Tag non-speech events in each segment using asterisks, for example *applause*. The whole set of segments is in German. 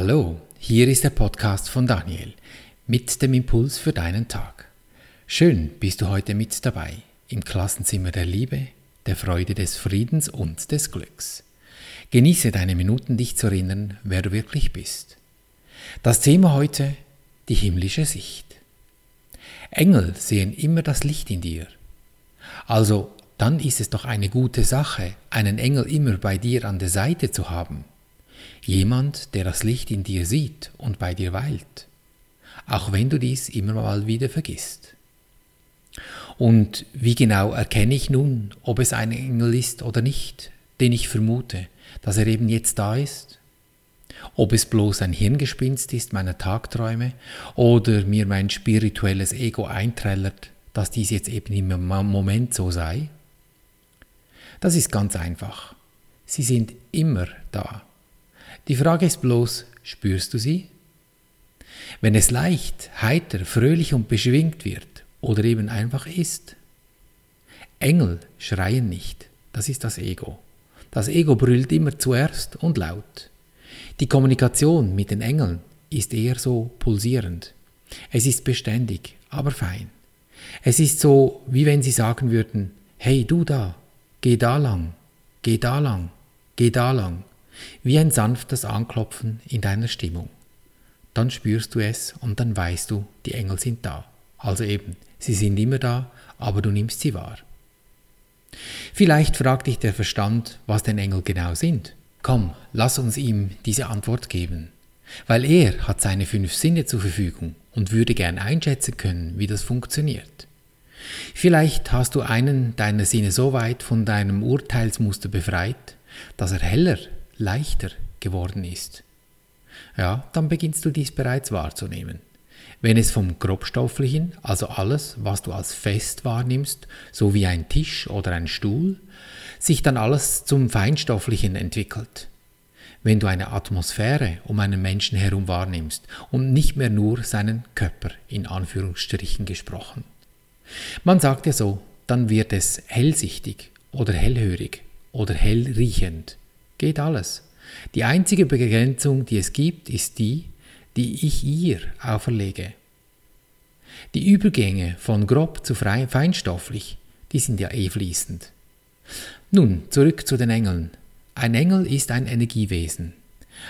Hallo, hier ist der Podcast von Daniel mit dem Impuls für deinen Tag. Schön bist du heute mit dabei im Klassenzimmer der Liebe, der Freude des Friedens und des Glücks. Genieße deine Minuten, dich zu erinnern, wer du wirklich bist. Das Thema heute, die himmlische Sicht. Engel sehen immer das Licht in dir. Also, dann ist es doch eine gute Sache, einen Engel immer bei dir an der Seite zu haben Jemand, der das Licht in dir sieht und bei dir weilt, auch wenn du dies immer mal wieder vergisst. Und wie genau erkenne ich nun, ob es ein Engel ist oder nicht, den ich vermute, dass er eben jetzt da ist? Ob es bloß ein Hirngespinst ist meiner Tagträume oder mir mein spirituelles Ego einträllert, dass dies jetzt eben im Moment so sei? Das ist ganz einfach. Sie sind immer da. Die Frage ist bloß, spürst du sie? Wenn es leicht, heiter, fröhlich und beschwingt wird oder eben einfach ist. Engel schreien nicht, das ist das Ego. Das Ego brüllt immer zuerst und laut. Die Kommunikation mit den Engeln ist eher so pulsierend. Es ist beständig, aber fein. Es ist so, wie wenn sie sagen würden, hey du da, geh da lang, geh da lang, geh da lang wie ein sanftes Anklopfen in deiner Stimmung. Dann spürst du es und dann weißt du, die Engel sind da. Also eben, sie sind immer da, aber du nimmst sie wahr. Vielleicht fragt dich der Verstand, was denn Engel genau sind. Komm, lass uns ihm diese Antwort geben. Weil er hat seine fünf Sinne zur Verfügung und würde gern einschätzen können, wie das funktioniert. Vielleicht hast du einen deiner Sinne so weit von deinem Urteilsmuster befreit, dass er heller leichter geworden ist. Ja, dann beginnst du dies bereits wahrzunehmen. Wenn es vom Grobstofflichen, also alles, was du als fest wahrnimmst, so wie ein Tisch oder ein Stuhl, sich dann alles zum Feinstofflichen entwickelt. Wenn du eine Atmosphäre um einen Menschen herum wahrnimmst und nicht mehr nur seinen Körper in Anführungsstrichen gesprochen. Man sagt ja so, dann wird es hellsichtig oder hellhörig oder hellriechend Geht alles. Die einzige Begrenzung, die es gibt, ist die, die ich ihr auferlege. Die Übergänge von grob zu feinstofflich, die sind ja eh fließend. Nun, zurück zu den Engeln. Ein Engel ist ein Energiewesen.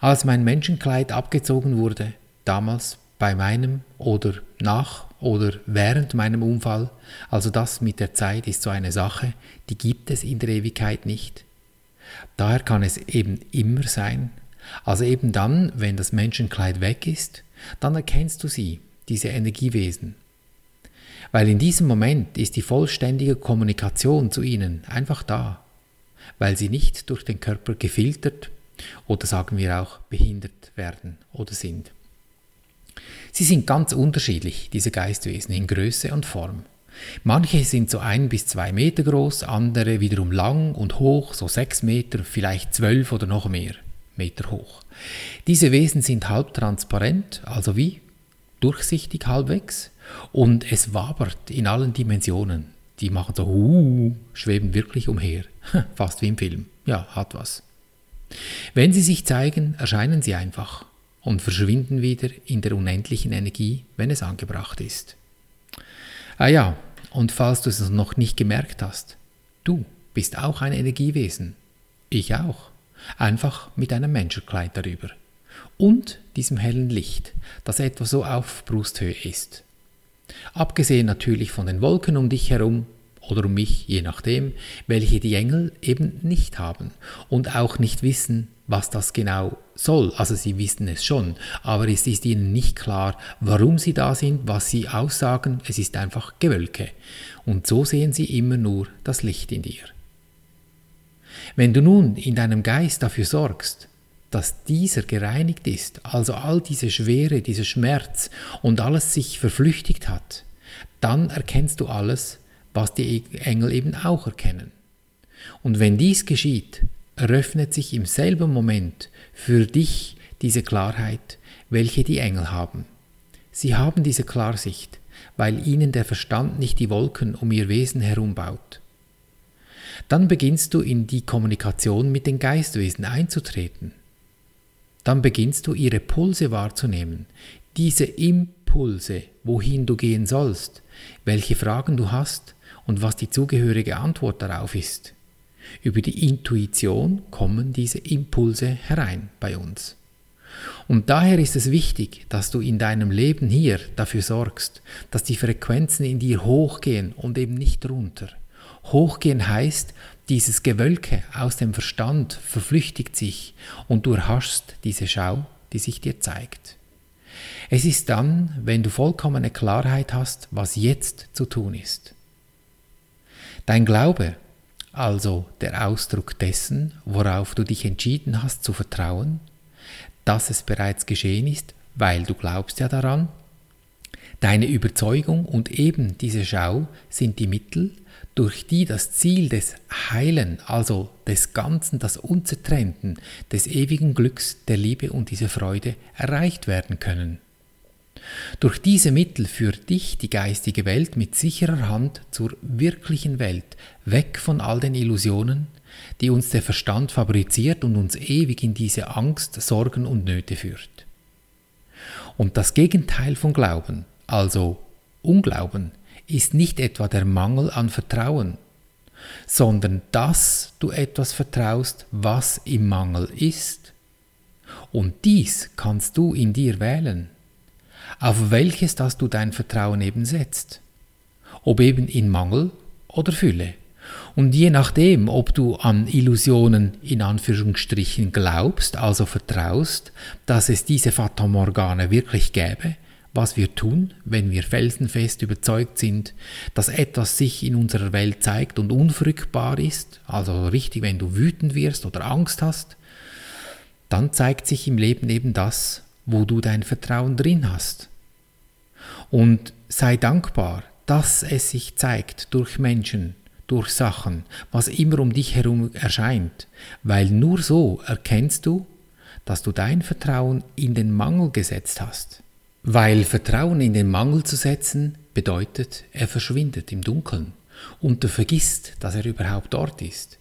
Als mein Menschenkleid abgezogen wurde, damals bei meinem oder nach oder während meinem Unfall, also das mit der Zeit ist so eine Sache, die gibt es in der Ewigkeit nicht. Daher kann es eben immer sein, also eben dann, wenn das Menschenkleid weg ist, dann erkennst du sie, diese Energiewesen. Weil in diesem Moment ist die vollständige Kommunikation zu ihnen einfach da, weil sie nicht durch den Körper gefiltert oder sagen wir auch behindert werden oder sind. Sie sind ganz unterschiedlich, diese Geistwesen, in Größe und Form. Manche sind so ein bis zwei Meter groß, andere wiederum lang und hoch, so sechs Meter, vielleicht zwölf oder noch mehr Meter hoch. Diese Wesen sind halb transparent, also wie durchsichtig halbwegs, und es wabert in allen Dimensionen. Die machen so, uh, schweben wirklich umher, *laughs* fast wie im Film. Ja, hat was. Wenn sie sich zeigen, erscheinen sie einfach und verschwinden wieder in der unendlichen Energie, wenn es angebracht ist. Ah ja, und falls du es noch nicht gemerkt hast, du bist auch ein Energiewesen. Ich auch. Einfach mit einem Menschenkleid darüber. Und diesem hellen Licht, das etwa so auf Brusthöhe ist. Abgesehen natürlich von den Wolken um dich herum oder um mich, je nachdem, welche die Engel eben nicht haben und auch nicht wissen, was das genau soll. Also sie wissen es schon, aber es ist ihnen nicht klar, warum sie da sind, was sie aussagen. Es ist einfach Gewölke. Und so sehen sie immer nur das Licht in dir. Wenn du nun in deinem Geist dafür sorgst, dass dieser gereinigt ist, also all diese Schwere, dieser Schmerz und alles sich verflüchtigt hat, dann erkennst du alles, was die Engel eben auch erkennen. Und wenn dies geschieht, eröffnet sich im selben Moment für dich diese Klarheit, welche die Engel haben. Sie haben diese Klarsicht, weil ihnen der Verstand nicht die Wolken um ihr Wesen herumbaut. Dann beginnst du in die Kommunikation mit den Geistwesen einzutreten. dann beginnst du ihre Pulse wahrzunehmen, diese Impulse, wohin du gehen sollst, welche Fragen du hast und was die zugehörige Antwort darauf ist. Über die Intuition kommen diese Impulse herein bei uns. Und daher ist es wichtig, dass du in deinem Leben hier dafür sorgst, dass die Frequenzen in dir hochgehen und eben nicht runter. Hochgehen heißt, dieses Gewölke aus dem Verstand verflüchtigt sich und du erhaschst diese Schau, die sich dir zeigt. Es ist dann, wenn du vollkommene Klarheit hast, was jetzt zu tun ist. Dein Glaube, also der Ausdruck dessen, worauf du dich entschieden hast zu vertrauen, dass es bereits geschehen ist, weil du glaubst ja daran, deine Überzeugung und eben diese Schau sind die Mittel, durch die das Ziel des Heilen, also des Ganzen, das Unzertrennten, des ewigen Glücks, der Liebe und dieser Freude erreicht werden können. Durch diese Mittel führt dich die geistige Welt mit sicherer Hand zur wirklichen Welt, weg von all den Illusionen, die uns der Verstand fabriziert und uns ewig in diese Angst, Sorgen und Nöte führt. Und das Gegenteil von Glauben, also Unglauben, ist nicht etwa der Mangel an Vertrauen, sondern dass du etwas vertraust, was im Mangel ist. Und dies kannst du in dir wählen auf welches das du dein Vertrauen eben setzt. Ob eben in Mangel oder Fülle. Und je nachdem, ob du an Illusionen in Anführungsstrichen glaubst, also vertraust, dass es diese Fata Morgane wirklich gäbe, was wir tun, wenn wir felsenfest überzeugt sind, dass etwas sich in unserer Welt zeigt und unfrückbar ist, also richtig, wenn du wütend wirst oder Angst hast, dann zeigt sich im Leben eben das, wo du dein Vertrauen drin hast. Und sei dankbar, dass es sich zeigt durch Menschen, durch Sachen, was immer um dich herum erscheint, weil nur so erkennst du, dass du dein Vertrauen in den Mangel gesetzt hast. Weil Vertrauen in den Mangel zu setzen bedeutet, er verschwindet im Dunkeln und du vergisst, dass er überhaupt dort ist.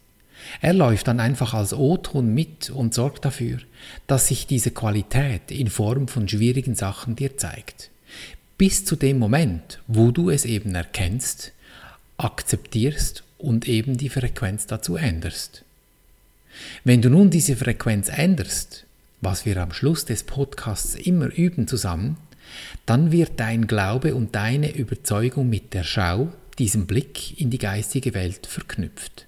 Er läuft dann einfach als O-Ton mit und sorgt dafür, dass sich diese Qualität in Form von schwierigen Sachen dir zeigt bis zu dem Moment, wo du es eben erkennst, akzeptierst und eben die Frequenz dazu änderst. Wenn du nun diese Frequenz änderst, was wir am Schluss des Podcasts immer üben zusammen, dann wird dein Glaube und deine Überzeugung mit der Schau, diesem Blick in die geistige Welt verknüpft.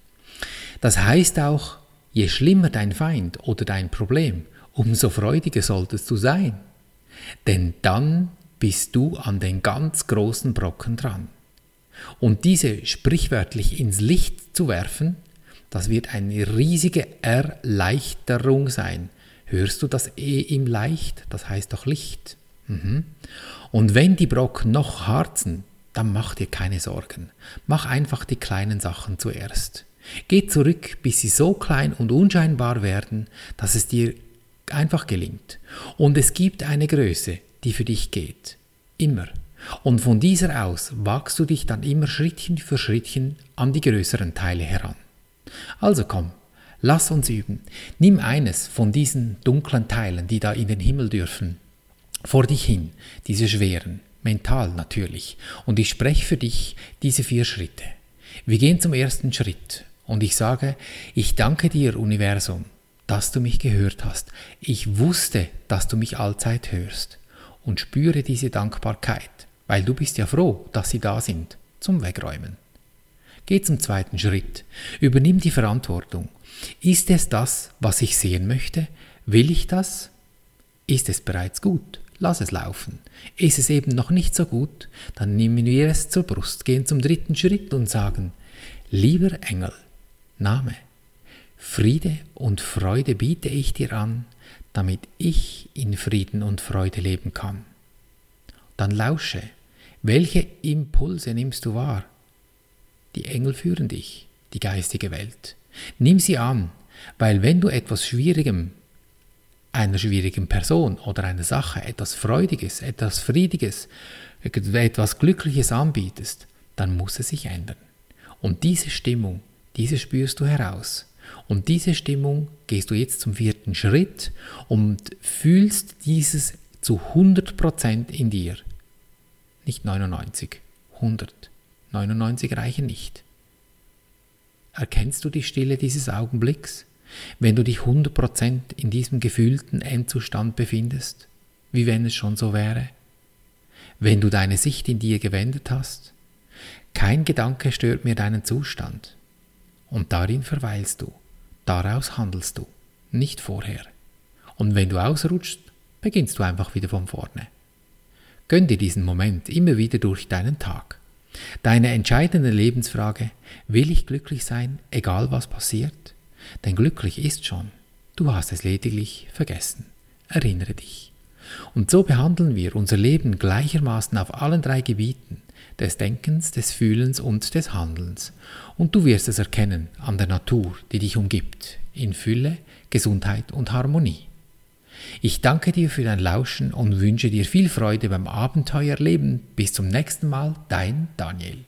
Das heißt auch, je schlimmer dein Feind oder dein Problem, umso freudiger solltest du sein. Denn dann bist du an den ganz großen Brocken dran. Und diese sprichwörtlich ins Licht zu werfen, das wird eine riesige Erleichterung sein. Hörst du das E im Leicht? Das heißt doch Licht. Mhm. Und wenn die Brocken noch harzen, dann mach dir keine Sorgen. Mach einfach die kleinen Sachen zuerst. Geh zurück, bis sie so klein und unscheinbar werden, dass es dir einfach gelingt. Und es gibt eine Größe, die für dich geht. Immer. Und von dieser aus wagst du dich dann immer Schrittchen für Schrittchen an die größeren Teile heran. Also komm, lass uns üben. Nimm eines von diesen dunklen Teilen, die da in den Himmel dürfen, vor dich hin, diese schweren, mental natürlich. Und ich spreche für dich diese vier Schritte. Wir gehen zum ersten Schritt und ich sage, ich danke dir, Universum, dass du mich gehört hast. Ich wusste, dass du mich allzeit hörst und spüre diese Dankbarkeit, weil du bist ja froh, dass sie da sind, zum Wegräumen. Geh zum zweiten Schritt. Übernimm die Verantwortung. Ist es das, was ich sehen möchte? Will ich das? Ist es bereits gut? Lass es laufen. Ist es eben noch nicht so gut? Dann nehmen wir es zur Brust, gehen zum dritten Schritt und sagen, lieber Engel, Name, Friede und Freude biete ich dir an, damit ich in Frieden und Freude leben kann. Dann lausche, welche Impulse nimmst du wahr? Die Engel führen dich, die geistige Welt. Nimm sie an, weil wenn du etwas Schwierigem, einer schwierigen Person oder einer Sache etwas Freudiges, etwas Friediges, etwas Glückliches anbietest, dann muss es sich ändern. Und diese Stimmung, diese spürst du heraus. Und diese Stimmung gehst du jetzt zum vierten Schritt und fühlst dieses zu 100% in dir. Nicht 99, 100. 99 reichen nicht. Erkennst du die Stille dieses Augenblicks, wenn du dich 100% in diesem gefühlten Endzustand befindest, wie wenn es schon so wäre? Wenn du deine Sicht in dir gewendet hast? Kein Gedanke stört mir deinen Zustand. Und darin verweilst du, daraus handelst du, nicht vorher. Und wenn du ausrutschst, beginnst du einfach wieder von vorne. Gönn dir diesen Moment immer wieder durch deinen Tag. Deine entscheidende Lebensfrage, will ich glücklich sein, egal was passiert? Denn glücklich ist schon, du hast es lediglich vergessen. Erinnere dich. Und so behandeln wir unser Leben gleichermaßen auf allen drei Gebieten, des Denkens, des Fühlens und des Handelns. Und du wirst es erkennen an der Natur, die dich umgibt, in Fülle, Gesundheit und Harmonie. Ich danke dir für dein Lauschen und wünsche dir viel Freude beim Abenteuerleben. Bis zum nächsten Mal, dein Daniel.